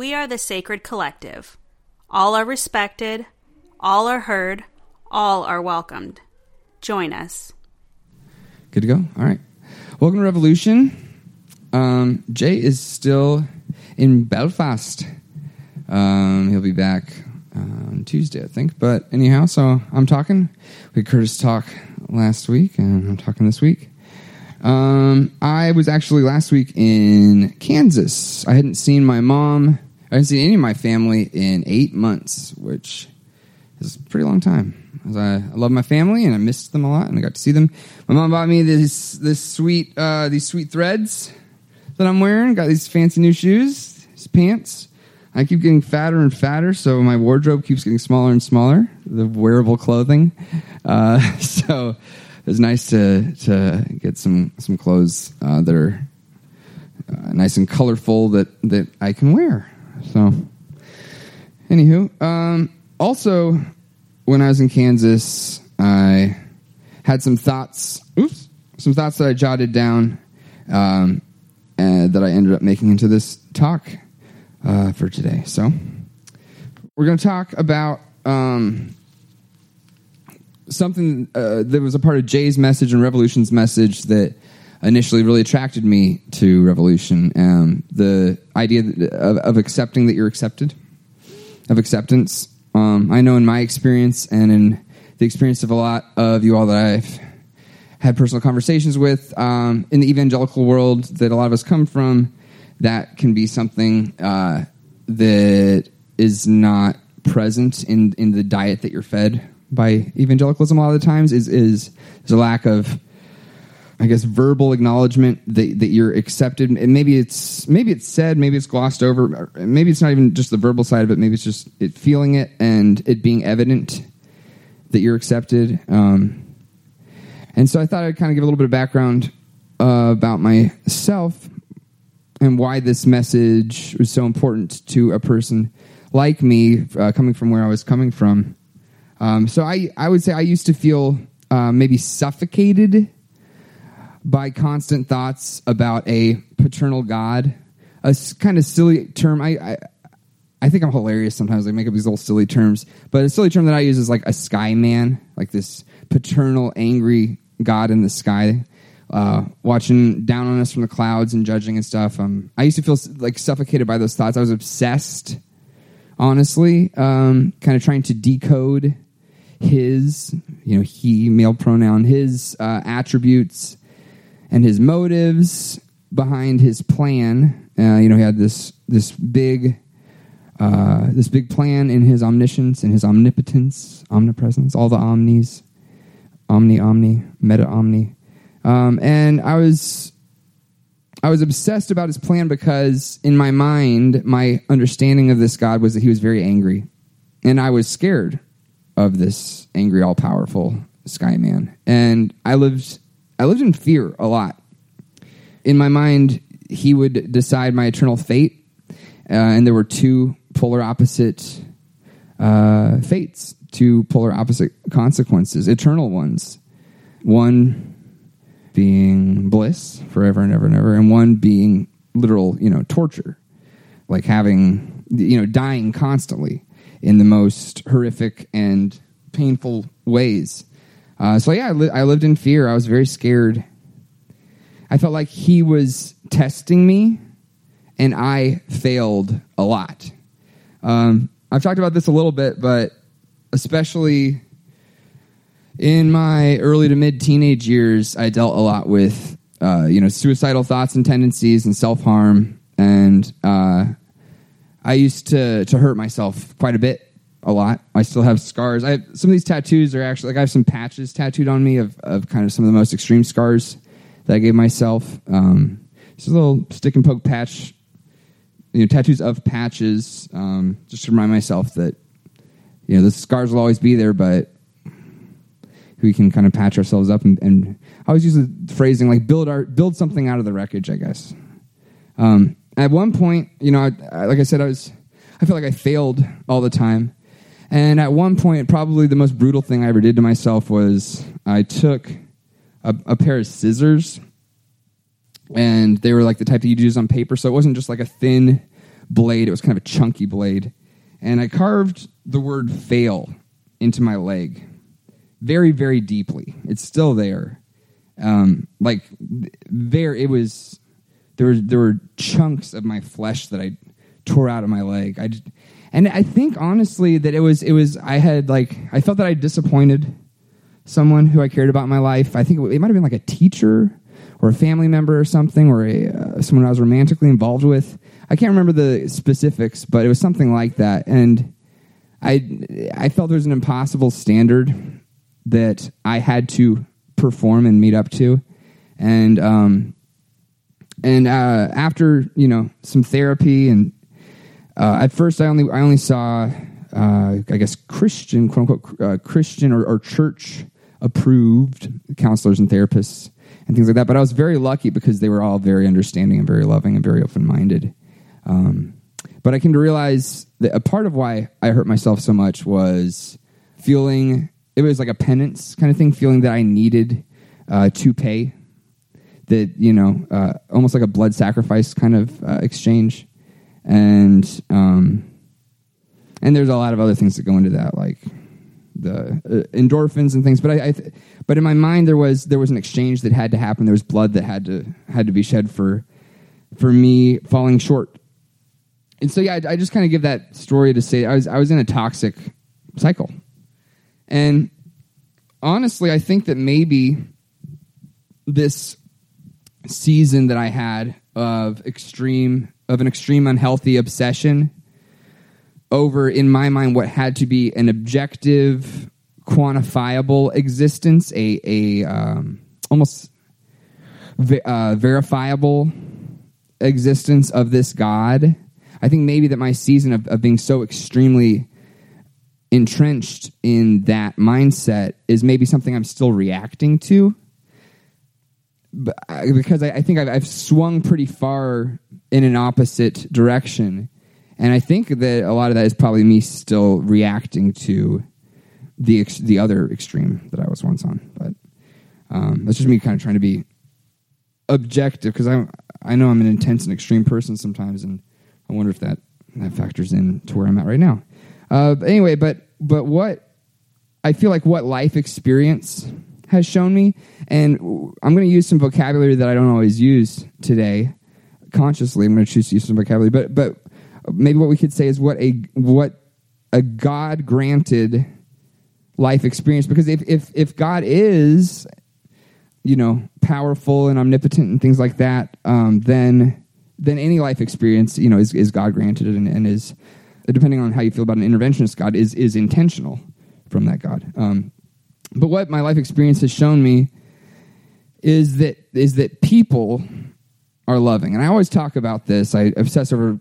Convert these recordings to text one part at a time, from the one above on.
We are the Sacred Collective. All are respected, all are heard, all are welcomed. Join us. Good to go? All right. Welcome to Revolution. Um, Jay is still in Belfast. Um, he'll be back on Tuesday, I think. But anyhow, so I'm talking. We Curtis talk last week, and I'm talking this week. Um, I was actually last week in Kansas. I hadn't seen my mom. I haven't seen any of my family in eight months, which is a pretty long time. As I, love my family and I missed them a lot, and I got to see them. My mom bought me this this sweet uh, these sweet threads that I'm wearing. Got these fancy new shoes, these pants. I keep getting fatter and fatter, so my wardrobe keeps getting smaller and smaller. The wearable clothing, uh, so it's nice to to get some some clothes uh, that are uh, nice and colorful that that I can wear. So, anywho, um, also when I was in Kansas, I had some thoughts. Oops, some thoughts that I jotted down um, and that I ended up making into this talk uh, for today. So, we're going to talk about um, something uh, that was a part of Jay's message and Revolution's message that initially really attracted me to Revolution. Um, the idea of, of, accepting that you're accepted, of acceptance. Um, I know in my experience and in the experience of a lot of you all that I've had personal conversations with um, in the evangelical world that a lot of us come from, that can be something uh, that is not present in in the diet that you're fed by evangelicalism a lot of the times is is a lack of I guess verbal acknowledgement that, that you're accepted, and maybe it's maybe it's said, maybe it's glossed over, maybe it's not even just the verbal side of it. Maybe it's just it feeling it and it being evident that you're accepted. Um, and so I thought I'd kind of give a little bit of background uh, about myself and why this message was so important to a person like me, uh, coming from where I was coming from. Um, so I, I would say I used to feel uh, maybe suffocated by constant thoughts about a paternal God. A kind of silly term. I, I, I think I'm hilarious sometimes. I make up these little silly terms, but a silly term that I use is like a sky man, like this paternal, angry God in the sky, uh, watching down on us from the clouds and judging and stuff. Um, I used to feel like suffocated by those thoughts. I was obsessed, honestly, um, kind of trying to decode his, you know, he male pronoun, his uh, attributes and his motives behind his plan. Uh, you know, he had this this big uh, this big plan in his omniscience and his omnipotence, omnipresence, all the omnis, omni, omni, meta, omni. Um, and I was I was obsessed about his plan because in my mind, my understanding of this God was that he was very angry, and I was scared of this angry, all powerful sky man. And I lived I lived in fear a lot. In my mind, he would decide my eternal fate, uh, and there were two polar opposite uh, fates, two polar opposite consequences, eternal ones. One being bliss forever and ever and ever, and one being literal, you know, torture, like having, you know, dying constantly in the most horrific and painful ways. Uh, so yeah, I, li- I lived in fear. I was very scared. I felt like he was testing me, and I failed a lot. Um, I've talked about this a little bit, but especially in my early to mid teenage years, I dealt a lot with uh, you know suicidal thoughts and tendencies and self harm, and uh, I used to to hurt myself quite a bit a lot. I still have scars. I have, some of these tattoos are actually like I have some patches tattooed on me of, of kind of some of the most extreme scars that I gave myself. Um, just a little stick and poke patch, you know, tattoos of patches, um, just to remind myself that you know the scars will always be there, but we can kind of patch ourselves up. And, and I always use the phrasing like build our build something out of the wreckage. I guess. Um, at one point, you know, I, I, like I said, I was I felt like I failed all the time and at one point, probably the most brutal thing I ever did to myself was I took a, a pair of scissors, and they were like the type that you'd use on paper. So it wasn't just like a thin blade. It was kind of a chunky blade. And I carved the word fail into my leg very, very deeply. It's still there. Um, like there, it was. There were there were chunks of my flesh that I tore out of my leg. I and I think honestly that it was it was I had like I felt that I disappointed someone who I cared about in my life. I think it, it might have been like a teacher or a family member or something, or a, uh, someone I was romantically involved with. I can't remember the specifics, but it was something like that. And I I felt there was an impossible standard that I had to perform and meet up to, and um, and uh, after you know some therapy and uh, at first I only I only saw uh, I guess Christian quote unquote uh, Christian or, or church approved counselors and therapists and things like that. But I was very lucky because they were all very understanding and very loving and very open minded. Um, but I came to realize that a part of why I hurt myself so much was feeling it was like a penance kind of thing, feeling that I needed uh, to pay. That you know, uh, almost like a blood sacrifice kind of uh, exchange, and um, and there's a lot of other things that go into that, like the uh, endorphins and things. But I, I th- but in my mind there was there was an exchange that had to happen. There was blood that had to had to be shed for for me falling short. And so yeah, I, I just kind of give that story to say I was I was in a toxic cycle, and honestly, I think that maybe this season that I had of extreme of an extreme unhealthy obsession over in my mind what had to be an objective quantifiable existence a a um, almost uh, verifiable existence of this god. I think maybe that my season of, of being so extremely entrenched in that mindset is maybe something i'm still reacting to. Because I, think I've, swung pretty far in an opposite direction, and I think that a lot of that is probably me still reacting to the ex, the other extreme that I was once on. But um, that's just me kind of trying to be objective because I I know I'm an intense and extreme person sometimes, and I wonder if that that factors in to where I'm at right now. Uh, but anyway, but but what I feel like what life experience has shown me. And I'm going to use some vocabulary that I don't always use today. Consciously, I'm going to choose to use some vocabulary. But but maybe what we could say is what a what a God granted life experience. Because if if if God is you know powerful and omnipotent and things like that, um, then then any life experience you know is, is God granted and, and is depending on how you feel about an interventionist God is is intentional from that God. Um, but what my life experience has shown me is that is that people are loving, and I always talk about this. I obsess over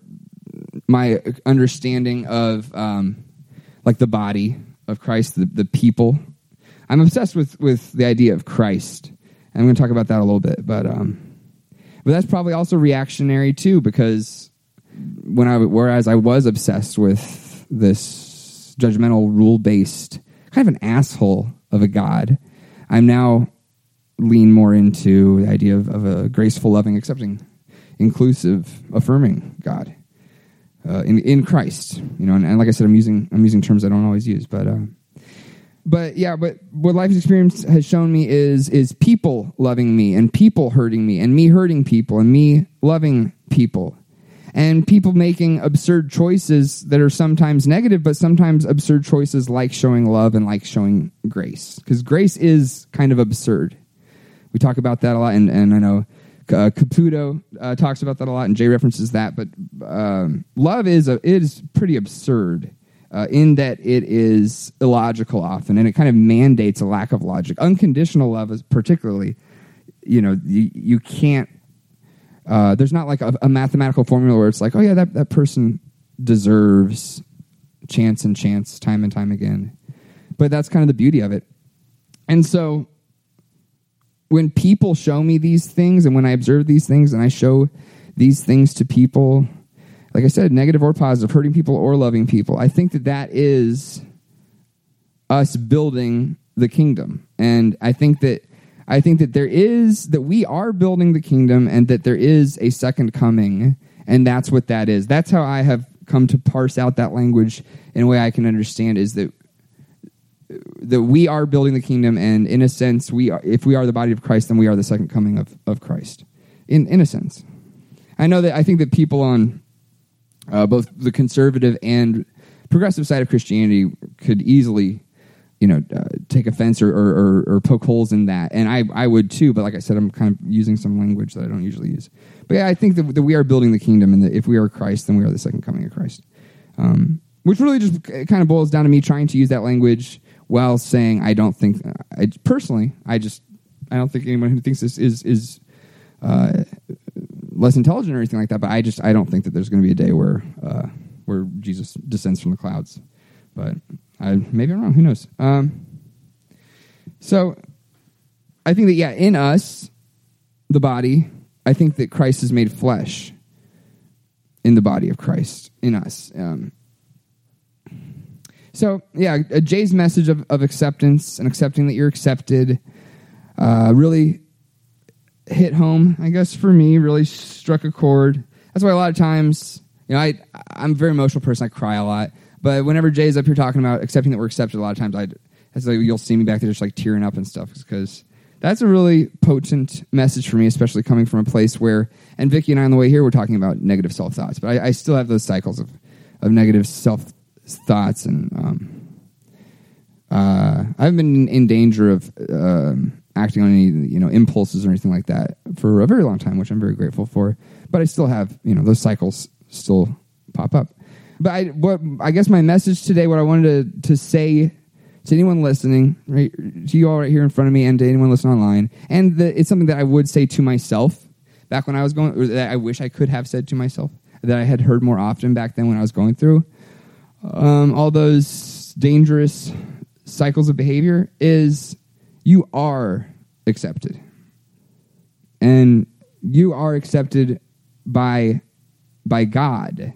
my understanding of um, like the body of Christ, the, the people. I'm obsessed with with the idea of Christ. And I'm going to talk about that a little bit, but um, but that's probably also reactionary too, because when I whereas I was obsessed with this judgmental rule based kind of an asshole of a God. I'm now lean more into the idea of, of a graceful, loving, accepting, inclusive, affirming God uh, in in Christ. You know, and, and, like I said, I'm using I'm using terms I don't always use, but. Uh, but yeah, but what life experience has shown me is is people loving me and people hurting me and me hurting people and me loving people and people making absurd choices that are sometimes negative, but sometimes absurd choices like showing love and like showing grace. Because grace is kind of absurd. We talk about that a lot, and, and I know uh, Caputo uh, talks about that a lot, and Jay references that. But um, love is a, is pretty absurd uh, in that it is illogical often, and it kind of mandates a lack of logic. Unconditional love is particularly, you know, you, you can't uh, there's not like a, a, mathematical formula where it's like, oh yeah, that, that person deserves chance and chance time and time again. But that's kind of the beauty of it. And so when people show me these things and when I observe these things and I show these things to people, like I said, negative or positive, hurting people or loving people, I think that that is us building the kingdom. And I think that I think that there is that we are building the kingdom and that there is a second coming and that's what that is. That's how I have come to parse out that language in a way I can understand is that that we are building the kingdom, and in a sense, we are. If we are the body of Christ, then we are the second coming of of Christ. In in a sense, I know that I think that people on uh, both the conservative and progressive side of Christianity could easily, you know, uh, take offense or, or, or, or poke holes in that, and I I would too. But like I said, I'm kind of using some language that I don't usually use. But yeah, I think that, that we are building the kingdom, and that if we are Christ, then we are the second coming of Christ. Um, which really just kind of boils down to me trying to use that language while saying I don't think I personally I just I don't think anyone who thinks this is is uh, less intelligent or anything like that. But I just I don't think that there's going to be a day where uh, where Jesus descends from the clouds. But I maybe I'm wrong. Who knows? Um, so I think that yeah, in us, the body, I think that Christ is made flesh in the body of Christ in us. Um, so yeah, Jay's message of, of acceptance and accepting that you're accepted uh, really hit home. I guess for me, really struck a chord. That's why a lot of times, you know, I I'm a very emotional person. I cry a lot, but whenever Jay's up here talking about accepting that we're accepted, a lot of times I, it's like you'll see me back there just like tearing up and stuff because that's a really potent message for me, especially coming from a place where, and Vicky and I on the way here, we're talking about negative self thoughts, but I, I still have those cycles of of negative self thoughts and um, uh, I've been in danger of um, acting on any you know impulses or anything like that for a very long time, which I'm very grateful for. But I still have you know those cycles still pop up. But I what I guess my message today, what I wanted to to say to anyone listening, right, to you all right here in front of me, and to anyone listening online, and the, it's something that I would say to myself back when I was going, that I wish I could have said to myself that I had heard more often back then when I was going through um, all those dangerous cycles of behavior is you are accepted. And you are accepted by by God.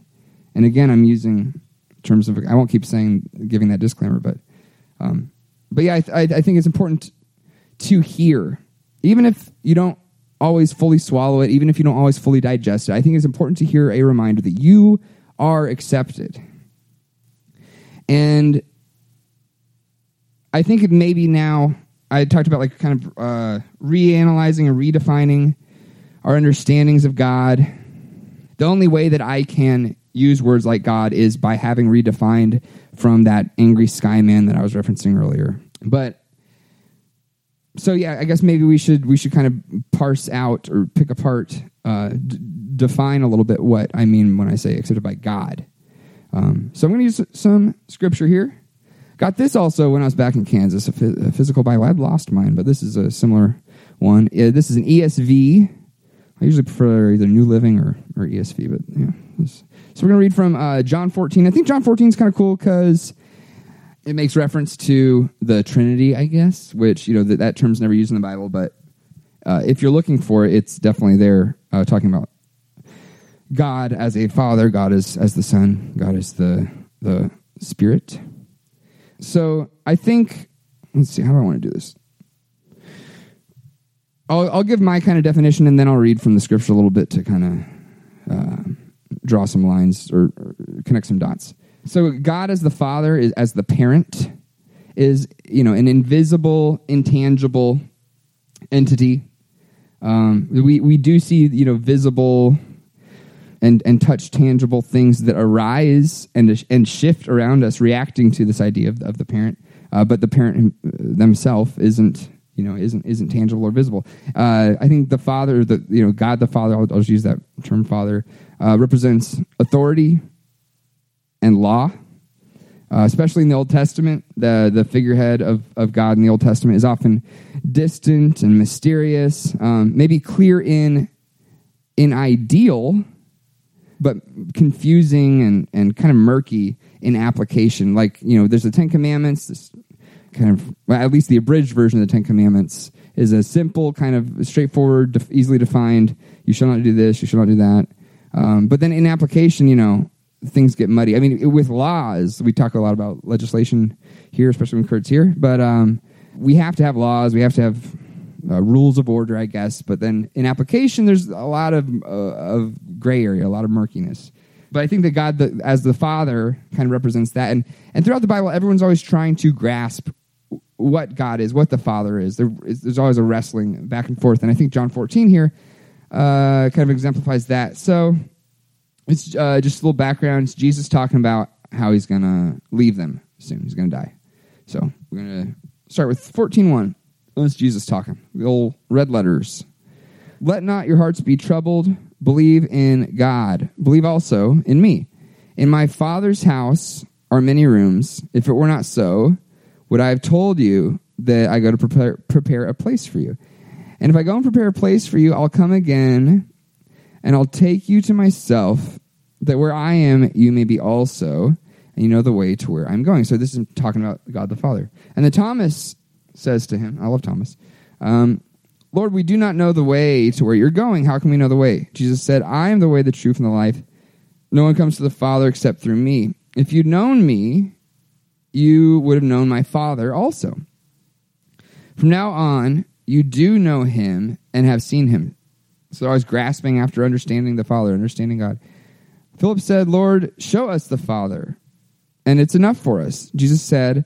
And again, I'm using terms of I won't keep saying giving that disclaimer, but um, but yeah, I, I, I think it's important to hear, even if you don't always fully swallow it, even if you don't always fully digest it. I think it's important to hear a reminder that you are accepted. And I think maybe now I talked about like kind of uh, reanalyzing and redefining our understandings of God. The only way that I can use words like God is by having redefined from that angry sky man that I was referencing earlier. But so yeah, I guess maybe we should we should kind of parse out or pick apart, uh, d- define a little bit what I mean when I say accepted by God. Um, so I'm going to use some scripture here. Got this also when I was back in Kansas, a, physical Bible. I'd lost mine, but this is a similar one. This is an ESV. I usually prefer either New Living or, or ESV, but yeah. This. So we're going to read from uh, John 14. I think John 14 is kind of cool because it makes reference to the Trinity, I guess, which, you know, that, that term's never used in the Bible, but uh, if you're looking for it, it's definitely there uh, talking about God as a father, God as, as the son, God as the, the spirit. So I think, let's see, how do I want to do this? I'll, I'll give my kind of definition and then I'll read from the scripture a little bit to kind of uh, draw some lines or, or, connect some dots. So God as the father, is, as the parent, is you know an invisible, intangible entity. Um, we we do see you know visible and and touch tangible things that arise and and shift around us, reacting to this idea of, of the parent. Uh, but the parent themselves isn't you know isn't isn't tangible or visible. Uh, I think the father, the you know God the Father, I'll, I'll just use that term father, uh, represents authority and law. Uh, especially in the Old Testament, the the figurehead of, of God in the Old Testament is often distant and mysterious, um, maybe clear in in ideal, but confusing and, and kind of murky in application. Like, you know, there's the Ten Commandments, this kind of, well, at least the abridged version of the Ten Commandments is a simple, kind of straightforward, def- easily defined, you shall not do this, you shall not do that. Um, but then in application, you know, things get muddy. I mean, with laws, we talk a lot about legislation here, especially when Kurt's here, but um, we have to have laws, we have to have uh, rules of order, I guess. But then in application, there's a lot of uh, of gray area, a lot of murkiness. But I think that God, the, as the Father, kind of represents that. And, and throughout the Bible, everyone's always trying to grasp what God is, what the Father is. There is there's always a wrestling back and forth. And I think John 14 here uh, kind of exemplifies that. So it's uh, just a little background. It's Jesus talking about how he's going to leave them soon. He's going to die. So we're going to start with 14.1. That's Jesus talking. The old red letters. Let not your hearts be troubled. Believe in God. Believe also in me. In my Father's house are many rooms. If it were not so, would I have told you that I go to prepare, prepare a place for you? And if I go and prepare a place for you, I'll come again and I'll take you to myself, that where I am, you may be also, and you know the way to where I'm going. So this is talking about God the Father. And the Thomas says to him, I love Thomas, um, Lord, we do not know the way to where you're going. How can we know the way? Jesus said, I am the way, the truth, and the life. No one comes to the Father except through me. If you'd known me, you would have known my Father also. From now on, you do know him and have seen him. So I was grasping after understanding the Father, understanding God. Philip said, Lord, show us the Father, and it's enough for us. Jesus said,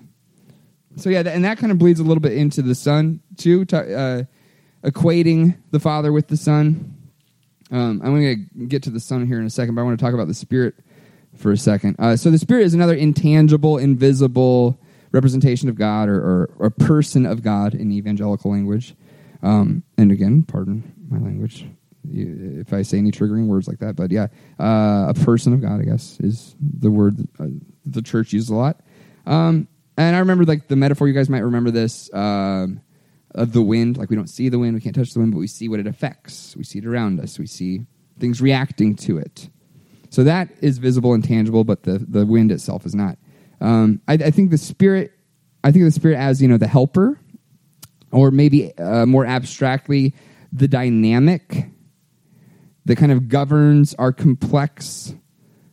So, yeah, and that kind of bleeds a little bit into the Son, too, uh, equating the Father with the Son. Um, I'm going to get to the Son here in a second, but I want to talk about the Spirit for a second. Uh, so, the Spirit is another intangible, invisible representation of God or, or, or person of God in evangelical language. Um, and again, pardon my language if I say any triggering words like that, but yeah, uh, a person of God, I guess, is the word that, uh, the church uses a lot. Um, and I remember like the metaphor. You guys might remember this um, of the wind. Like we don't see the wind, we can't touch the wind, but we see what it affects. We see it around us. We see things reacting to it. So that is visible and tangible, but the the wind itself is not. Um, I, I think the spirit. I think the spirit as you know the helper or maybe uh, more abstractly, the dynamic that kind of governs our complex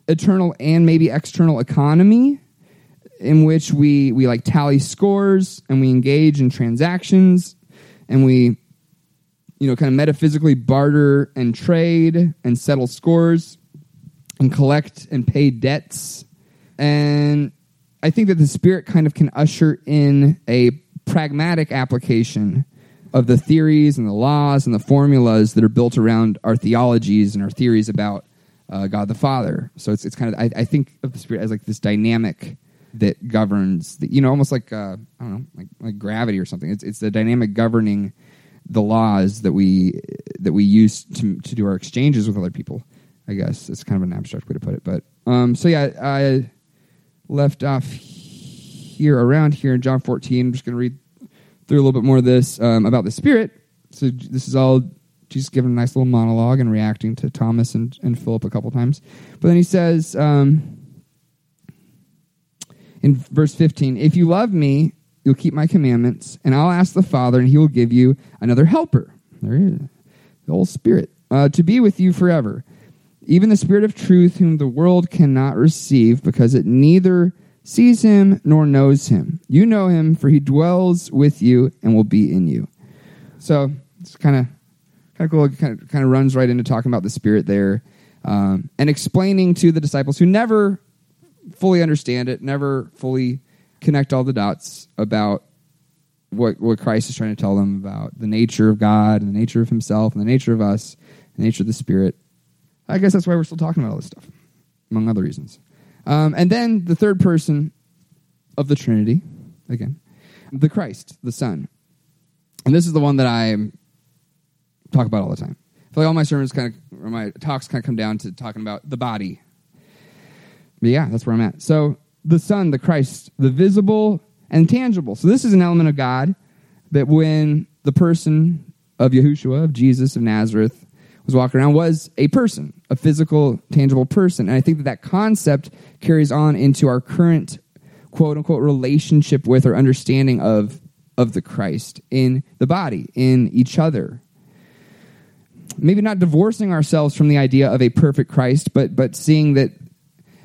eternal and maybe external economy in which we, we like tally scores and we engage in transactions and we you know kind of metaphysically barter and trade and settle scores and collect and pay debts and i think that the spirit kind of can usher in a pragmatic application of the theories and the laws and the formulas that are built around our theologies and our theories about uh, God the Father. So it's it's kind of I, I, think of the Spirit as like this dynamic that governs the you know almost like uh, I don't know like like gravity or something. It's it's the dynamic governing the laws that we that we use to to do our exchanges with other people. I guess it's kind of an abstract way to put it, but um, so yeah, I left off here around here in John 14. I'm just going to read through a little bit more of this um, about the Spirit. So this is all Jesus giving a nice little monologue and reacting to Thomas and, and Philip a couple times. But then he says um, in verse 15, If you love me, you'll keep my commandments, and I'll ask the Father, and he will give you another helper. There he is, the Holy Spirit, uh, to be with you forever. Even the Spirit of truth, whom the world cannot receive, because it neither sees him nor knows him. You know him, for he dwells with you and will be in you. So it's kind of kind of cool. It kind of, kind of runs right into talking about the Spirit there um, and explaining to the disciples who never fully understand it, never fully connect all the dots about what what Christ is trying to tell them about the nature of God and the nature of Himself and the nature of us, the nature of the Spirit. I guess that's why we're still talking about all this stuff, among other reasons. Um, and then the third person of the Trinity, again, the Christ, the Son. And this is the one that I talk about all the time. I feel like all my sermons kind of, or my talks kind of come down to talking about the body. But yeah, that's where I'm at. So the Son, the Christ, the visible and tangible. So this is an element of God that when the person of Yahushua, of Jesus of Nazareth, was walking around was a person, a physical, tangible person. And I think that that concept carries on into our current quote unquote relationship with or understanding of of the Christ in the body, in each other. Maybe not divorcing ourselves from the idea of a perfect Christ, but but seeing that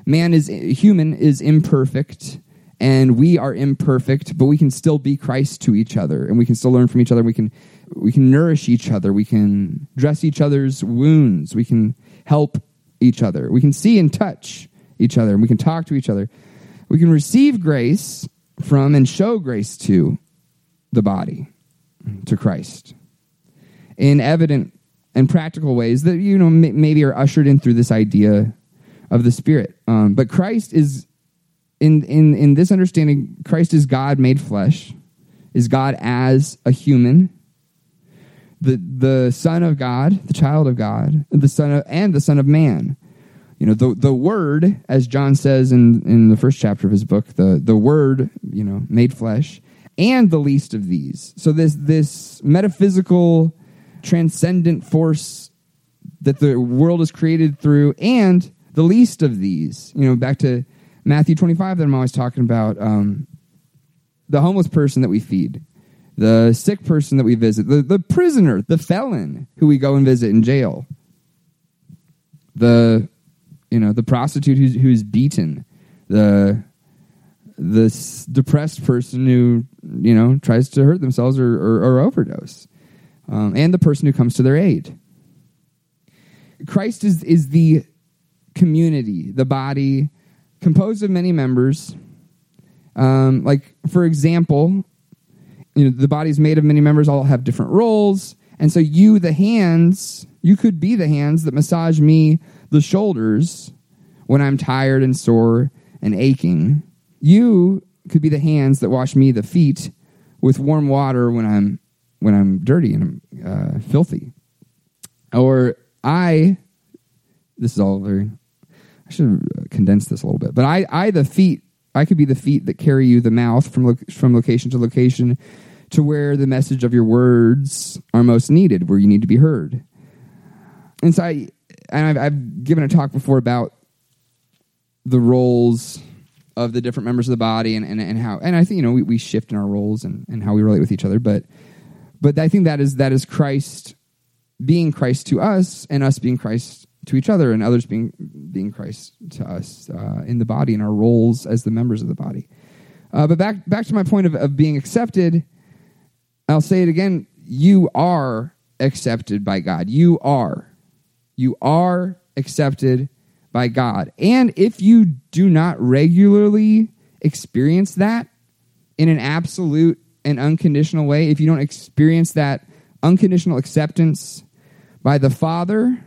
man is human is imperfect and we are imperfect, but we can still be Christ to each other, and we can still learn from each other. We can we can nourish each other. We can dress each other's wounds. We can help each other. We can see and touch each other, and we can talk to each other. We can receive grace from and show grace to the body, to Christ, in evident and practical ways that you know maybe are ushered in through this idea of the Spirit. Um, but Christ is in in in this understanding, Christ is God made flesh, is God as a human, the the Son of God, the child of God, the Son of and the Son of Man. You know, the the Word, as John says in in the first chapter of his book, the the Word, you know, made flesh, and the least of these. So this this metaphysical, transcendent force that the world is created through, and the least of these. You know, back to Matthew 25 that I'm always talking about. Um, the homeless person that we feed, the sick person that we visit, the, the prisoner, the felon who we go and visit in jail, the you know the prostitute who's, who's beaten, the the depressed person who you know tries to hurt themselves or, or, or overdose, um, and the person who comes to their aid. Christ is is the community, the body composed of many members. Um, like, for example, you know, the body's made of many members, all have different roles. And so, you, the hands, you could be the hands that massage me the shoulders when I'm tired and sore and aching. You could be the hands that wash me the feet with warm water when I'm when I'm dirty and I'm uh, filthy. Or I, this is all very should uh, condense this a little bit. But I, I, the feet, I could be the feet that carry you the mouth from lo- from location to location to where the message of your words are most needed, where you need to be heard. And so I, and I've, I've given a talk before about the roles of the different members of the body and, and, and how, and I think, you know, we, we shift in our roles and, and how we relate with each other. But, but I think that is, that is Christ being Christ to us and us being Christ to each other and others being being Christ to us uh, in the body and our roles as the members of the body. Uh, but back back to my point of, of being accepted, I'll say it again. You are accepted by God. You are. You are accepted by God. And if you do not regularly experience that in an absolute and unconditional way, if you don't experience that unconditional acceptance by the Father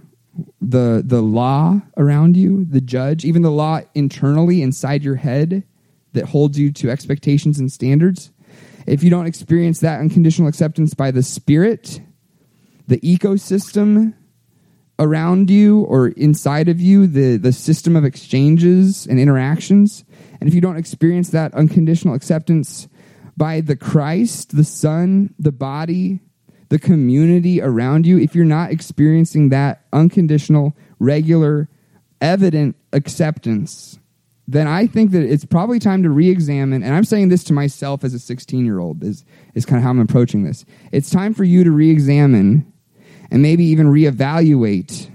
the the law around you, the judge, even the law internally inside your head that holds you to expectations and standards, if you don't experience that unconditional acceptance by the spirit, the ecosystem around you or inside of you, the, the system of exchanges and interactions, and if you don't experience that unconditional acceptance by the Christ, the Son, the body, the community around you, if you're not experiencing that unconditional, regular, evident acceptance, then I think that it's probably time to re examine. And I'm saying this to myself as a 16 year old, is, is kind of how I'm approaching this. It's time for you to re examine and maybe even reevaluate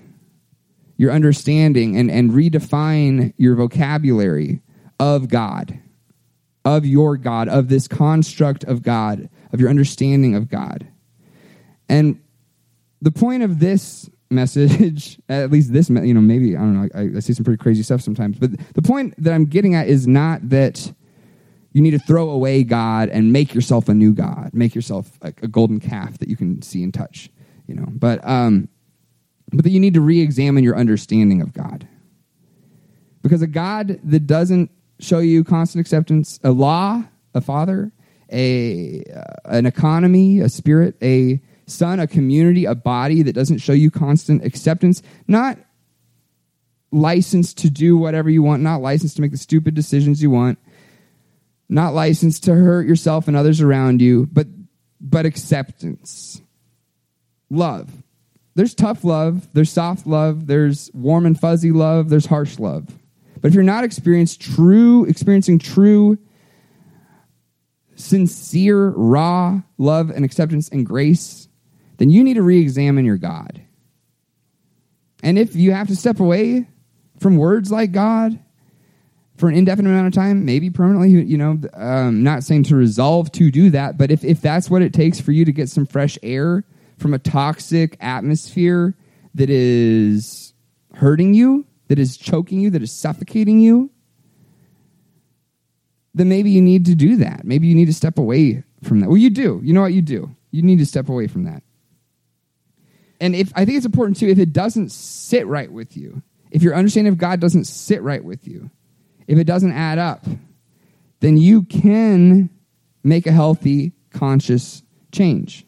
your understanding and, and redefine your vocabulary of God, of your God, of this construct of God, of your understanding of God. And the point of this message, at least this, you know, maybe, I don't know, I, I see some pretty crazy stuff sometimes, but the point that I'm getting at is not that you need to throw away God and make yourself a new God, make yourself a, a golden calf that you can see and touch, you know, but, um, but that you need to re examine your understanding of God. Because a God that doesn't show you constant acceptance, a law, a father, a, uh, an economy, a spirit, a, son, a community, a body that doesn't show you constant acceptance, not licensed to do whatever you want, not licensed to make the stupid decisions you want, not licensed to hurt yourself and others around you, but but acceptance. Love. there's tough love, there's soft love, there's warm and fuzzy love, there's harsh love. But if you're not experiencing true, experiencing true, sincere, raw love and acceptance and grace, then you need to re-examine your God. And if you have to step away from words like God for an indefinite amount of time, maybe permanently, you know, um, not saying to resolve to do that, but if, if that's what it takes for you to get some fresh air from a toxic atmosphere that is hurting you, that is choking you, that is suffocating you, then maybe you need to do that. Maybe you need to step away from that. Well, you do. You know what you do? You need to step away from that. And if I think it's important too, if it doesn't sit right with you, if your understanding of God doesn't sit right with you, if it doesn't add up, then you can make a healthy, conscious change.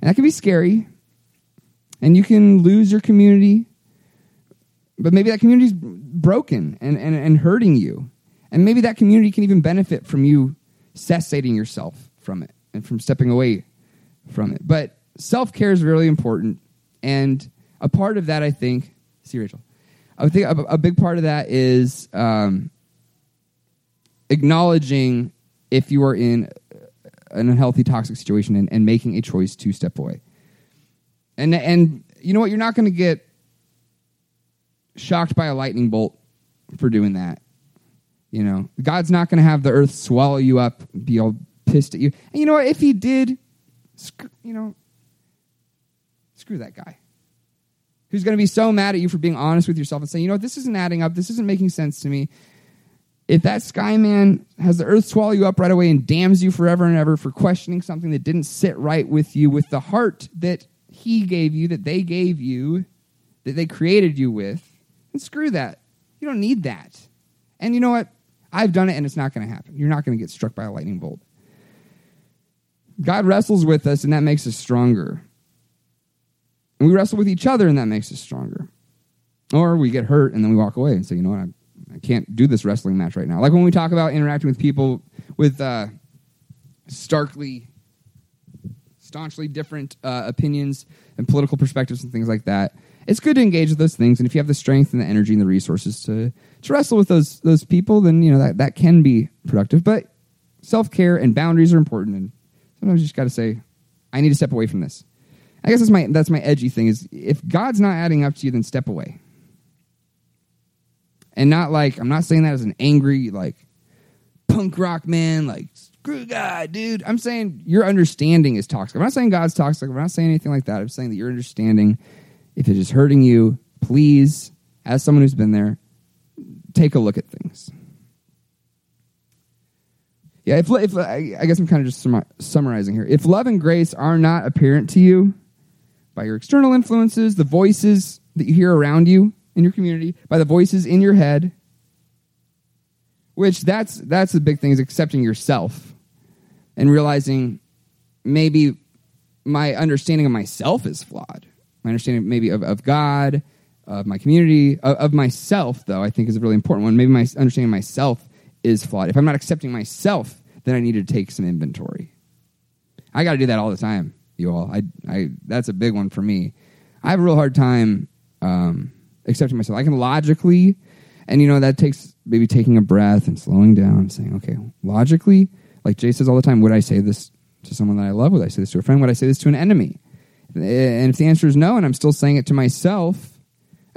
And that can be scary. And you can lose your community. But maybe that community's broken and, and, and hurting you. And maybe that community can even benefit from you cessating yourself from it and from stepping away from it. But self care is really important. And a part of that, I think, see Rachel, I think a, a big part of that is um, acknowledging if you are in an unhealthy, toxic situation and, and making a choice to step away. And and you know what? You're not going to get shocked by a lightning bolt for doing that. You know, God's not going to have the earth swallow you up, be all pissed at you. And you know what? If He did, you know, screw that guy who's going to be so mad at you for being honest with yourself and saying, you know what, this isn't adding up. This isn't making sense to me if that sky man has the earth swallow you up right away and damns you forever and ever for questioning something that didn't sit right with you, with the heart that he gave you, that they gave you, that they created you with, then screw that. You don't need that. And you know what? I've done it and it's not going to happen. You're not going to get struck by a lightning bolt. God wrestles with us and that makes us stronger. And we wrestle with each other and that makes us stronger. Or we get hurt and then we walk away and say, you know what, I'm I can't do this wrestling match right now. Like when we talk about interacting with people with uh, starkly, staunchly different uh, opinions and political perspectives and things like that. It's good to engage with those things, and if you have the strength and the energy and the resources to to wrestle with those those people, then you know that that can be productive. But self care and boundaries are important, and sometimes you just got to say, "I need to step away from this." I guess that's my that's my edgy thing is if God's not adding up to you, then step away and not like I'm not saying that as an angry like punk rock man, like screw God, dude. I'm saying your understanding is toxic. I'm not saying God's toxic. I'm not saying anything like that. I'm saying that your understanding, if it is hurting you, please, as someone who's been there, take a look at things. Yeah, if, if I guess I'm kind of just summarizing here. If love and grace are not apparent to you by your external influences, the voices that you hear around you, in your community, by the voices in your head, which that's that's the big thing is accepting yourself and realizing maybe my understanding of myself is flawed. My understanding maybe of, of God, of my community, of, of myself, though, I think is a really important one. Maybe my understanding of myself is flawed. If I'm not accepting myself, then I need to take some inventory. I got to do that all the time, you all. I, I, that's a big one for me. I have a real hard time um, accepting myself. I can logically, and you know, that takes maybe taking a breath and slowing down and saying, okay, logically, like Jay says all the time, would I say this to someone that I love? Would I say this to a friend? Would I say this to an enemy? And if the answer is no, and I'm still saying it to myself,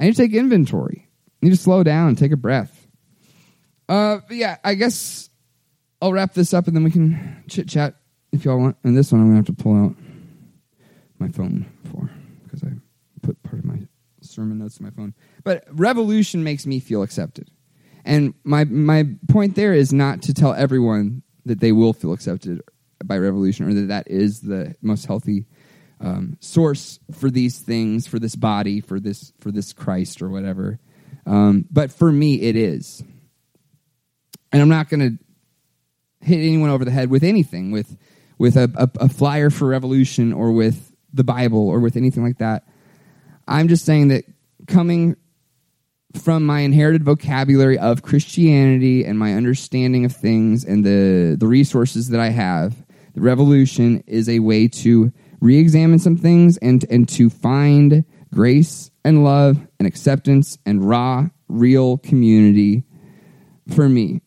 I need to take inventory. I need to slow down and take a breath. Uh, yeah, I guess I'll wrap this up and then we can chit chat if y'all want. And this one I'm gonna have to pull out my phone for because I put part of my sermon notes to my phone. But revolution makes me feel accepted. And my my point there is not to tell everyone that they will feel accepted by revolution or that that is the most healthy um, source for these things, for this body, for this for this Christ or whatever. Um, but for me, it is. And I'm not going to hit anyone over the head with anything, with with a, a, a flyer for revolution or with the Bible or with anything like that. I'm just saying that coming from my inherited vocabulary of Christianity and my understanding of things and the, the resources that I have, the revolution is a way to re-examine some things and and to find grace and love and acceptance and raw real community for me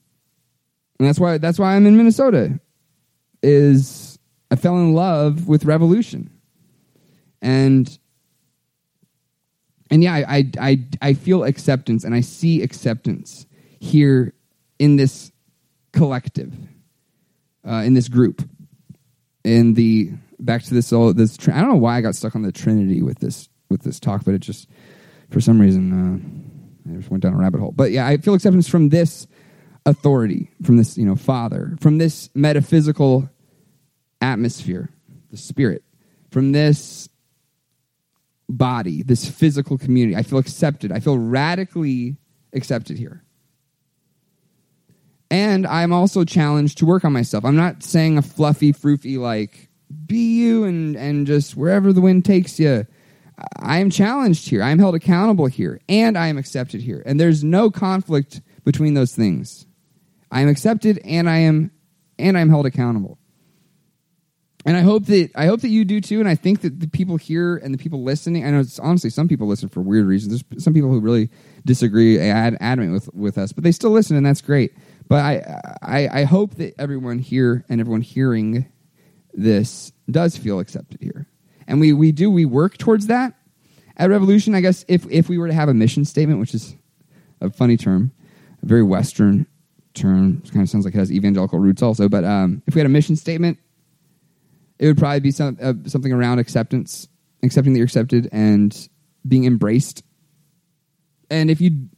and that's why that's why i'm in minnesota is i fell in love with revolution and and yeah I, I i i feel acceptance and i see acceptance here in this collective uh, in this group in the back to this all this i don't know why i got stuck on the trinity with this with this talk but it just for some reason uh, i just went down a rabbit hole. But yeah i feel acceptance from this authority from this you know father from this metaphysical atmosphere the spirit from this body this physical community. I feel accepted. I feel radically accepted here. And i'm also challenged to work on myself. I'm not saying a fluffy froofy like be you and and just wherever the wind takes you. I am challenged here. I am held accountable here. And i am accepted here. And there's no conflict between those things. I am accepted and i am and i'm held accountable and i hope that i hope that you do too and i think that the people here and the people listening i know it's honestly some people listen for weird reasons there's some people who really disagree ad, adamant with with us but they still listen and that's great but I, I i hope that everyone here and everyone hearing this does feel accepted here. And we, we do, we work towards that. At Revolution, I guess if, if we were to have a mission statement, which is a funny term, a very Western term, it kind of sounds like it has evangelical roots also, but um, if we had a mission statement, it would probably be some, uh, something around acceptance, accepting that you're accepted and being embraced. And if you,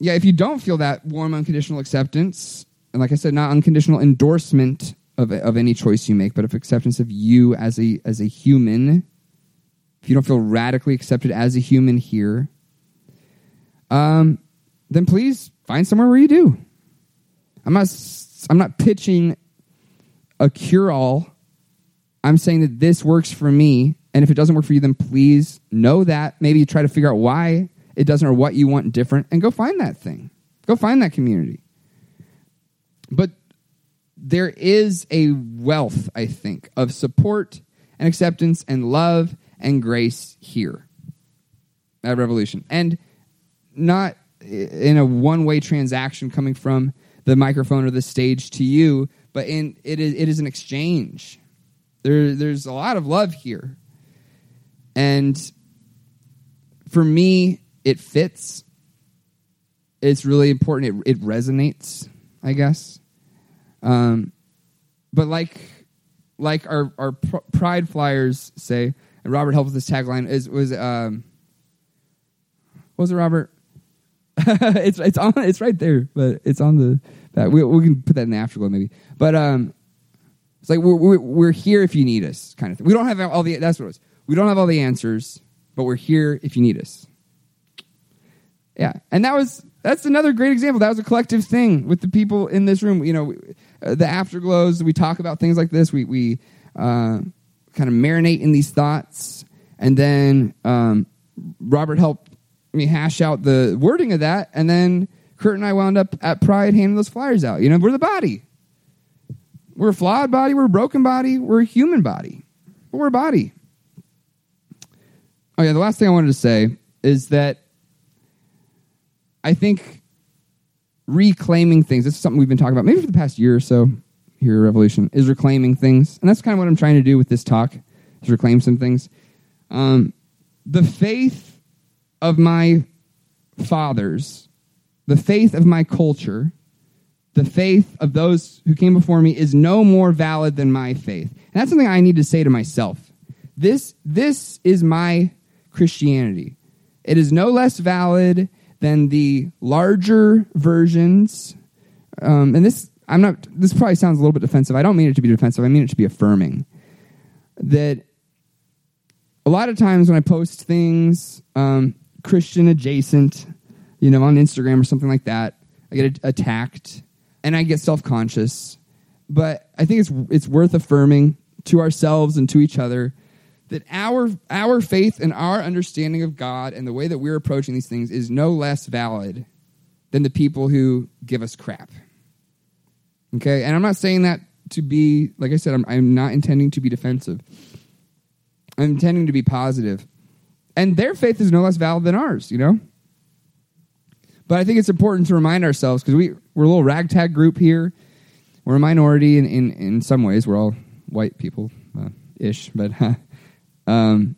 yeah, if you don't feel that warm, unconditional acceptance, and like I said, not unconditional endorsement of, of any choice you make, but of acceptance of you as a as a human. If you don't feel radically accepted as a human here, um, then please find somewhere where you do. I'm not I'm not pitching a cure all. I'm saying that this works for me, and if it doesn't work for you, then please know that. Maybe try to figure out why it doesn't or what you want different, and go find that thing. Go find that community. But there is a wealth, I think, of support and acceptance and love and grace here at Revolution. And not in a one way transaction coming from the microphone or the stage to you, but in it is, it is an exchange. There, there's a lot of love here. And for me, it fits. It's really important. It, it resonates, I guess. Um, but like like our our pride flyers say, and Robert helped with this tagline is was um, what was it, Robert? it's it's on it's right there, but it's on the We, we can put that in the afterglow maybe. But um, it's like we're, we're we're here if you need us, kind of thing. We don't have all the that's what it was. We don't have all the answers, but we're here if you need us. Yeah, and that was that's another great example. That was a collective thing with the people in this room. You know, uh, the afterglows. We talk about things like this. We we uh, kind of marinate in these thoughts, and then um, Robert helped me hash out the wording of that, and then Kurt and I wound up at Pride handing those flyers out. You know, we're the body. We're a flawed body. We're a broken body. We're a human body. But we're a body. Oh yeah, the last thing I wanted to say is that I think reclaiming things. This is something we've been talking about maybe for the past year or so here at Revolution is reclaiming things, and that's kind of what I'm trying to do with this talk is reclaim some things. Um, the faith of my fathers, the faith of my culture, the faith of those who came before me is no more valid than my faith. And that's something I need to say to myself. This, this is my Christianity. It is no less valid than the larger versions. Um, and this, I'm not. This probably sounds a little bit defensive. I don't mean it to be defensive. I mean it to be affirming. That a lot of times when I post things um, Christian adjacent, you know, on Instagram or something like that, I get attacked and I get self conscious. But I think it's it's worth affirming to ourselves and to each other that our our faith and our understanding of God and the way that we're approaching these things is no less valid than the people who give us crap. Okay? And I'm not saying that to be, like I said, I'm, I'm not intending to be defensive. I'm intending to be positive. And their faith is no less valid than ours, you know? But I think it's important to remind ourselves because we, we're a little ragtag group here. We're a minority in, in, in some ways. We're all white people uh, ish. But, um,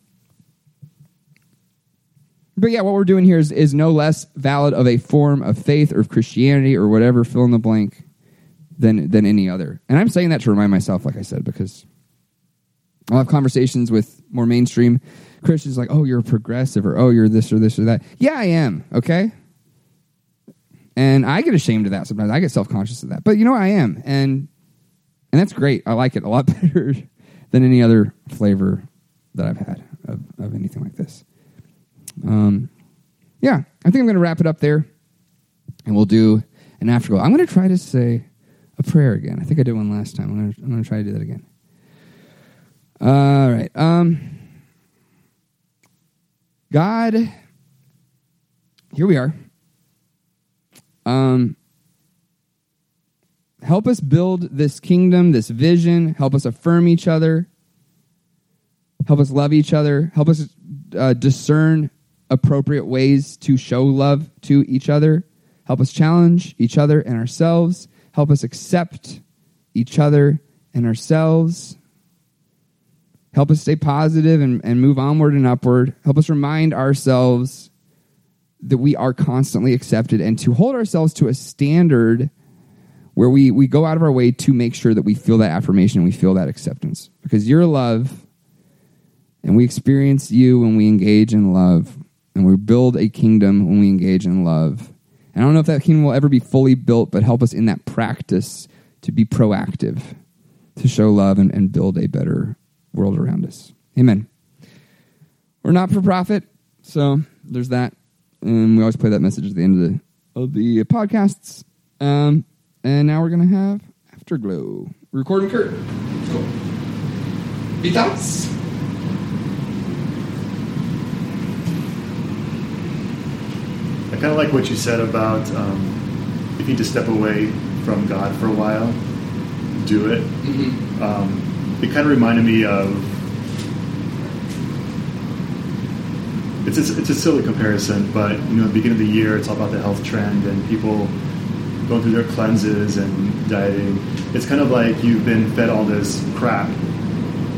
but yeah, what we're doing here is, is no less valid of a form of faith or of Christianity or whatever, fill in the blank, than, than any other. And I'm saying that to remind myself, like I said, because I'll have conversations with more mainstream Christians like, oh, you're a progressive or oh, you're this or this or that. Yeah, I am, okay? And I get ashamed of that sometimes. I get self conscious of that. But you know, I am. And and that's great. I like it a lot better than any other flavor that I've had of, of anything like this. Um, yeah, I think I'm going to wrap it up there, and we'll do an afterglow. I'm going to try to say a prayer again. I think I did one last time. I'm going to try to do that again. All right. Um, God, here we are. Um, help us build this kingdom, this vision. Help us affirm each other. Help us love each other. Help us uh, discern appropriate ways to show love to each other. Help us challenge each other and ourselves. Help us accept each other and ourselves. Help us stay positive and, and move onward and upward. Help us remind ourselves that we are constantly accepted and to hold ourselves to a standard where we, we go out of our way to make sure that we feel that affirmation and we feel that acceptance. Because you're love, and we experience you when we engage in love, and we build a kingdom when we engage in love. And I don't know if that kingdom will ever be fully built, but help us in that practice to be proactive, to show love and, and build a better world around us. Amen. We're not for profit, so there's that. And we always play that message at the end of the of the podcasts. Um, and now we're gonna have Afterglow. Recording Kurt. Cool. Be thoughts? I kind of like what you said about um, if you need to step away from God for a while, do it. Mm-hmm. Um, it kind of reminded me of it's a, it's a silly comparison, but you know, at the beginning of the year, it's all about the health trend and people going through their cleanses and dieting. It's kind of like you've been fed all this crap,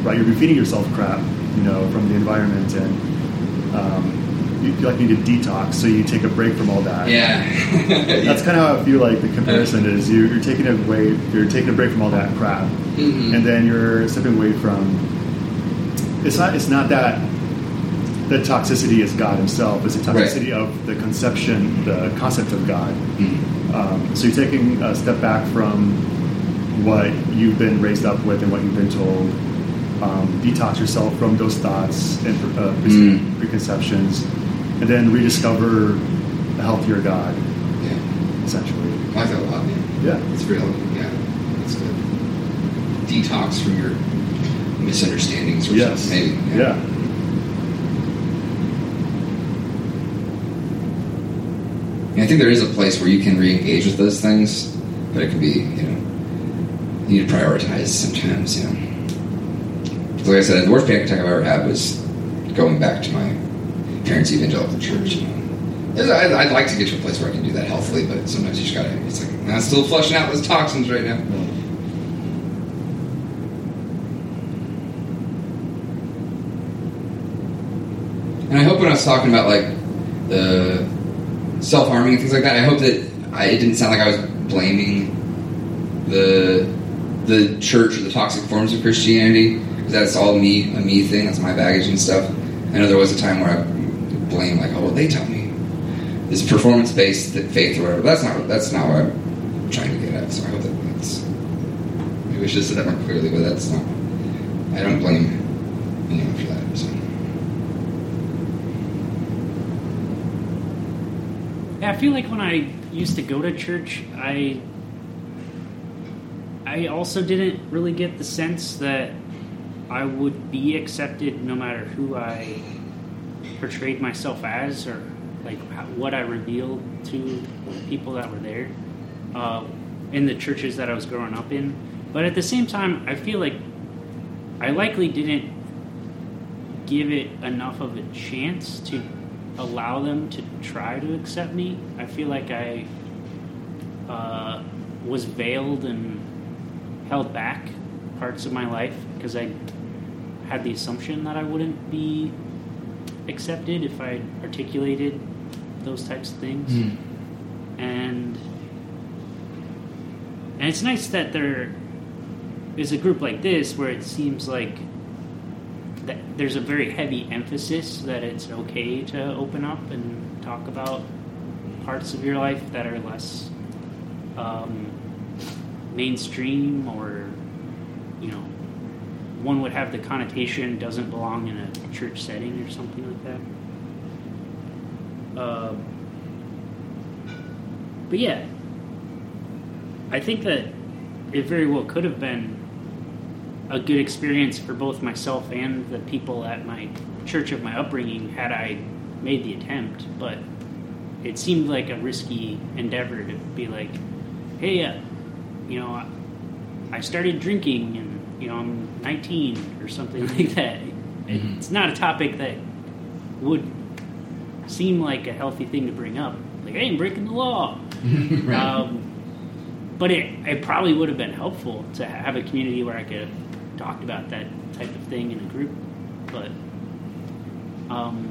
right? You're feeding yourself crap, you know, from the environment, and um, you feel like you need to detox, so you take a break from all that. Yeah. That's kind of how I feel like the comparison is. You, you're taking away, you're taking a break from all that crap, Mhm. and then you're stepping away from. It's not. It's not that. The toxicity is God Himself. It's the Right. toxicity of the conception, the concept of God. Mhm. Um, so you're taking a step back from what you've been raised up with and what you've been told. Um, detox yourself from those thoughts and uh, pre- Mm. preconceptions, and then rediscover a healthier God, Yeah. essentially. I like that a lot, man. Yeah. It's real. Yeah. It's good. Detox from your misunderstandings or Yes. something. Maybe. Yeah. And I think there is a place where you can re-engage with those things, but it can be, you know, you need to prioritize sometimes, you know. Like I said, the worst panic attack I've ever had was going back to my parents' evangelical church. You know, I'd, I'd like to get to a place where I can do that healthily, but sometimes you just gotta. It's like I'm still flushing out those toxins right now. And I hope when I was talking about like the self harming and things like that, I hope that I, it didn't sound like I was blaming the the church or the toxic forms of Christianity because that's all me a me thing. That's my baggage and stuff. I know there was a time where I blame like, oh, well, they tell me this performance based faith or whatever. That's not that's not what I'm trying to get at. So I hope that that's maybe I should have said that more clearly, but that's not. I don't blame anyone for that. So. Yeah, I feel like when I used to go to church, I I also didn't really get the sense that I would be accepted no matter who I portrayed myself as or like what I revealed to people that were there uh, in the churches that I was growing up in. But at the same time, I feel like I likely didn't give it enough of a chance to allow them to try to accept me. I feel like I uh, was veiled and held back parts of my life because I had the assumption that I wouldn't be accepted if I articulated those types of things. Mm. And and it's nice that there is a group like this where it seems like that there's a very heavy emphasis that it's okay to open up and talk about parts of your life that are less um, mainstream or you know one would have the connotation doesn't belong in a church setting or something like that. Uh, but yeah i think that it very well could have been a good experience for both myself and the people at my church of my upbringing had I made the attempt, but it seemed like a risky endeavor to be like, hey, uh, you know, I started drinking and, you know, I'm 19 or something like that. Mm-hmm. It's not a topic that would seem like a healthy thing to bring up. Like, hey, I'm breaking the law. right. Um, but it, it probably would have been helpful to have a community where I could talked about that type of thing in a group. But, um,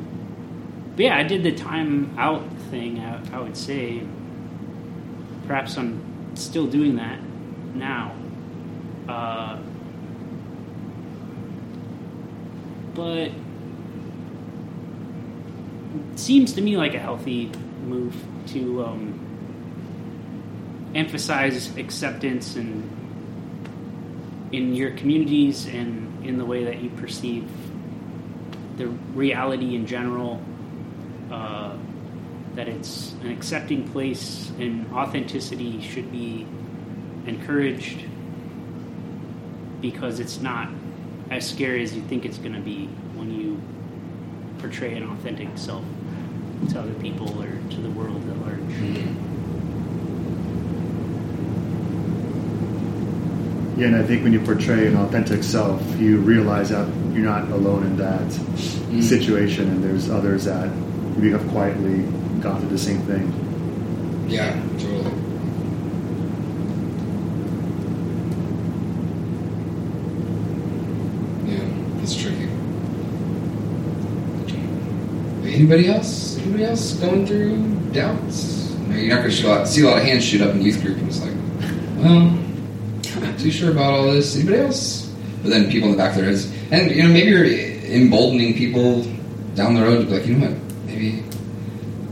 but yeah, I did the time out thing, I, I would say. Perhaps I'm still doing that now. Uh, but seems to me like a healthy move to um, emphasize acceptance and in your communities and in the way that you perceive the reality in general. Uh, that it's an accepting place and authenticity should be encouraged because it's not as scary as you think it's going to be when you portray an authentic self to other people or to the world at large. Yeah, and I think when you portray an authentic self, you realize that you're not alone in that mm-hmm. situation, and there's others that maybe have quietly gone through the same thing. Yeah, totally. Yeah, it's tricky. Anybody else? Anybody else going through doubts? No, you're not going to see a lot of hands shoot up in youth group, and it's like, well, too sure about all this. Anybody else? But then people in the back of their heads, and you know, maybe you're emboldening people down the road to be like, you know what, maybe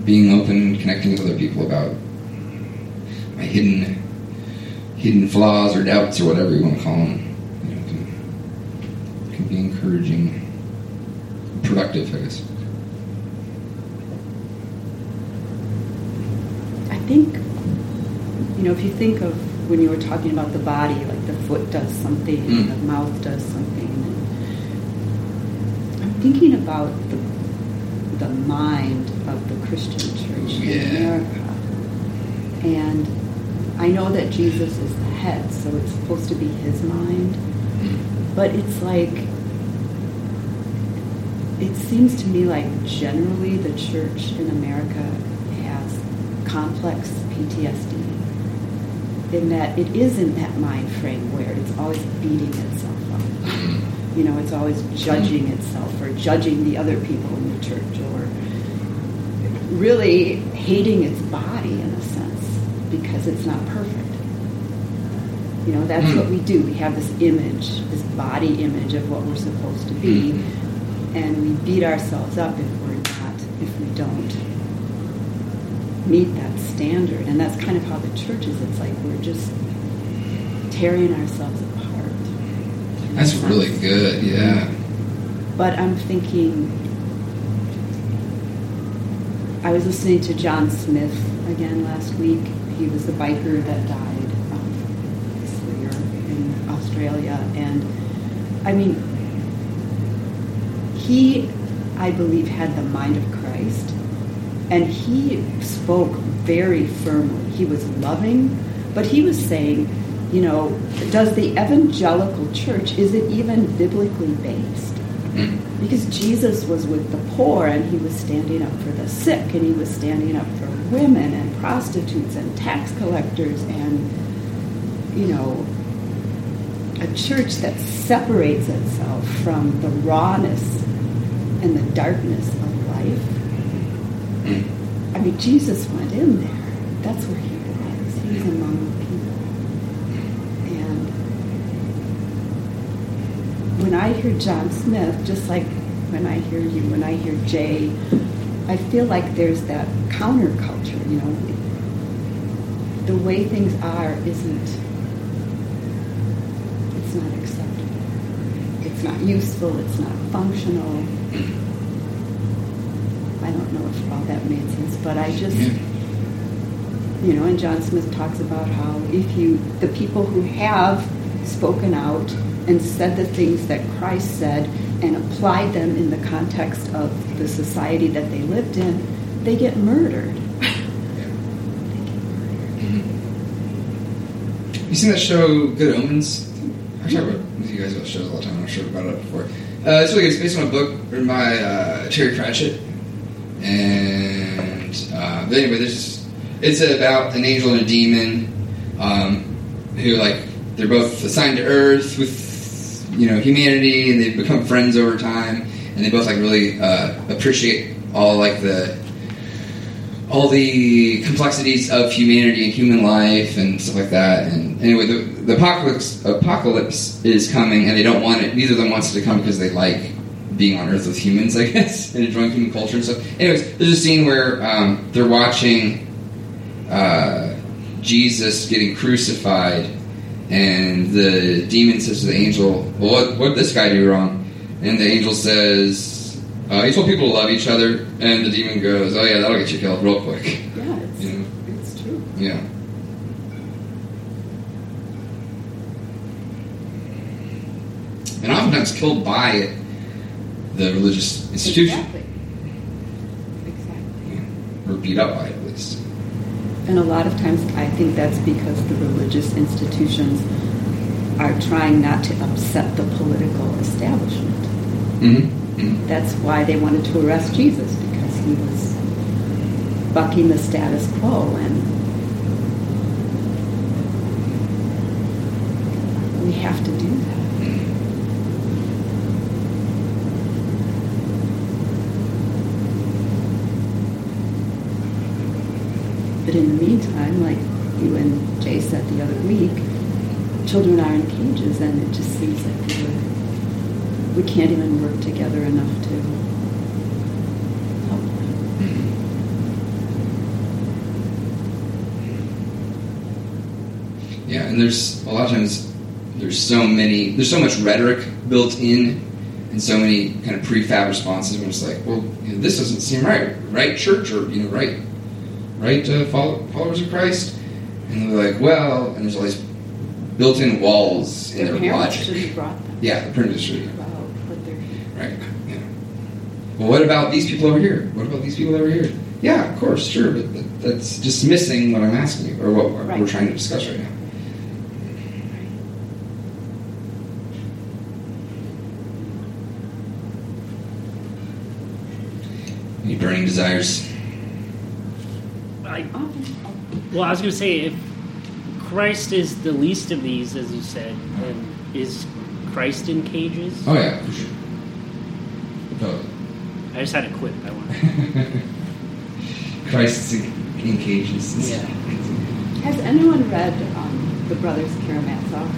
being open, connecting with other people about my hidden hidden flaws or doubts or whatever you want to call them, you know, can, can be encouraging, productive, I guess. I think, you know, if you think of when you were talking about the body, foot does something, Mm. the mouth does something. I'm thinking about the, the mind of the Christian church Yeah. in America. And I know that Jesus is the head, so it's supposed to be his mind. But it's like, it seems to me like generally the church in America has complex PTSD in that it isn't that mind frame where it's always beating itself up. Mm-hmm. You know, it's always judging itself or judging the other people in the church or really hating its body in a sense because it's not perfect. You know, that's what mm-hmm. we do. We have this image, this body image of what we're supposed to be, mm-hmm. and we beat ourselves up if we're not, if we don't meet that standard. And that's kind of how the church is. It's like we're just tearing ourselves apart. That's really good, yeah. But I'm thinking, I was listening to John Smith again last week. He was the biker that died um, this year in Australia. And I mean, he, I believe, had the mind of Christ. And he spoke very firmly. He was loving, but he was saying, You know, does the evangelical church, is it even biblically based? Mm-hmm. Because Jesus was with the poor and he was standing up for the sick and he was standing up for women and prostitutes and tax collectors and, you know, a church that separates itself from the rawness and the darkness of life. Mm-hmm. I mean, Jesus went in there. That's where he was. He was among the people. And when I hear John Smith, just like when I hear you, when I hear Jay, I feel like there's that counterculture, you know. The way things are isn't, it's not acceptable. It's not useful, it's not functional. I don't know if all that made sense, but I just, you know, and John Smith talks about how if you, the people who have spoken out and said the things that Christ said and applied them in the context of the society that they lived in, they get murdered. You seen that show Good Omens? I talk about with you guys about shows all the time. I'm not sure about it before. Uh, it's really good. It's based on a book written by uh, Terry Pratchett. And uh, anyway, there's it's about an angel and a demon um, who like they're both assigned to Earth with you know humanity, and they become friends over time, and they both like really uh, appreciate all like the all the complexities of humanity and human life and stuff like that. And anyway, the, the apocalypse apocalypse is coming, and they don't want it. Neither of them wants it to come because they like being on Earth with humans, I guess, and enjoying human culture and stuff. Anyways, there's a scene where um, they're watching uh, Jesus getting crucified, and the demon says to the angel, "Well, what what did this guy do wrong?" And the angel says, uh, "He told people to love each other." And the demon goes, "Oh yeah, that'll get you killed real quick." Yeah, it's, Yeah. it's true. Yeah. And oftentimes killed by the religious institution. Exactly. Exactly. Or beat up by it, at least. And a lot of times I think that's because the religious institutions are trying not to upset the political establishment. Mm-hmm. That's why they wanted to arrest Jesus, because he was bucking the status quo and we have to do that. But in the meantime, like you and Jay said the other week, children are in cages and it just seems like we can't even work together enough to help them. Yeah, and there's a lot of times there's so many there's so much rhetoric built in and so many kind of prefab responses when it's like, well, you know, this doesn't seem right, right church or you know, right, right uh, follow, followers of Christ, and they're like, well, and there's all these built-in walls in Their their logic. Yeah, the should. about what Right. Yeah. Well, what about these people over here? What about these people over here? Yeah, of course, sure, but that, that's just missing what I'm asking you, or what we're Right. trying to discuss right now. Any burning desires? I, Oh, well, I was going to say, if Christ is the least of these, as you said, then is Christ in cages? Oh yeah, for sure. Totally. I just had a quip. I want. Christ's in, in cages. Yeah. Has anyone read um, The Brothers Karamazov?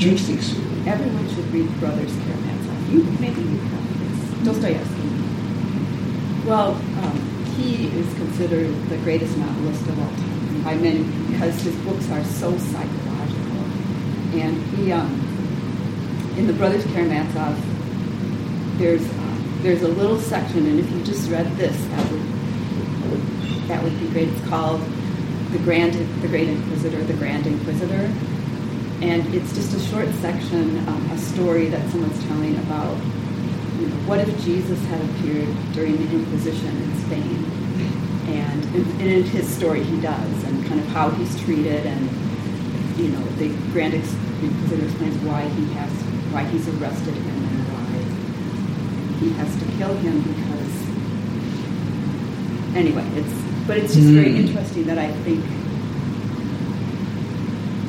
Interesting. story. Everyone should read Brothers Karamazov. You maybe you have. It's Dostoevsky. Well, um, he is considered the greatest novelist of all time by many because his books are so psychological. And he, um, in The Brothers Karamazov, there's uh, there's a little section, and if you just read this, that would that would be great. It's called the Grand, the Great Inquisitor, the Grand Inquisitor, and it's just a short section, um, a story that someone's telling about, you know, what if Jesus had appeared during the Inquisition in Spain, in, and in his story he does, and kind of how he's treated, and you know, the grand ex- explains why he has why he's arrested him and why he has to kill him because anyway, it's but it's just very Hmm. interesting that I think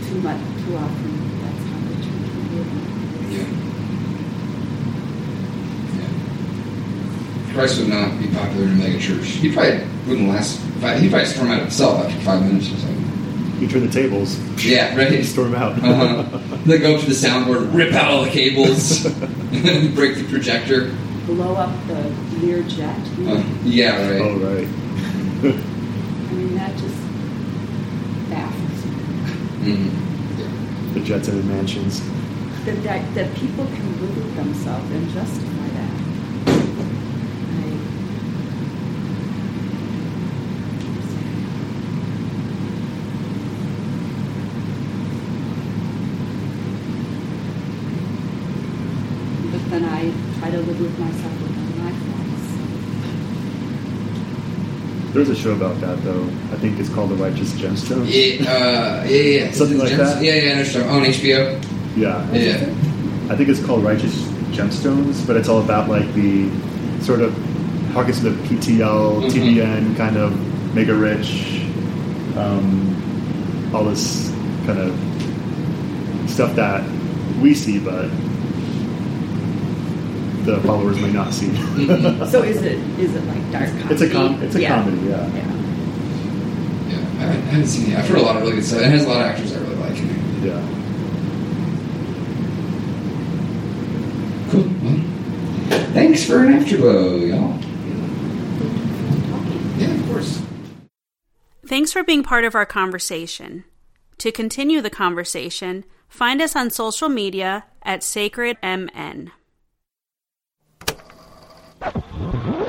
too much too often that's how the church will live. Yeah. Yeah. Christ would not be popular in a mega church. He probably wouldn't last. He'd probably storm out himself after five minutes or something. You turn the tables, Yeah, right. storm out. Uh-huh. They go up to the soundboard, rip out all the cables, break the projector. Blow up the Lear jet. Uh, yeah, right. oh right. I mean that just baffles me. Mhm. The jets and the mansions. that, that, that people can live with themselves and justify that. I, but then I try to live with myself with my There's a show about that though. I think it's called The Righteous Gemstones. Yeah, uh, yeah, yeah. Something like Gems- that? Yeah, yeah, I. On HBO. Yeah. Yeah. I think it's called Righteous Gemstones, but it's all about like the sort of harkens to the PTL, Mhm. TBN kind of mega rich, um, all this kind of stuff that we see, but the followers may not see. So is it is it like dark comedy? It's a com- it's a comedy, yeah. Yeah. Yeah, I haven't, I haven't seen it. I've heard a lot of really good stuff. It has a lot of actors I really like it. yeah. Cool. Well, thanks for an afterglow, y'all. Yeah, of course. Thanks for being part of our conversation. To continue the conversation, find us on social media at SacredMN. Uhum.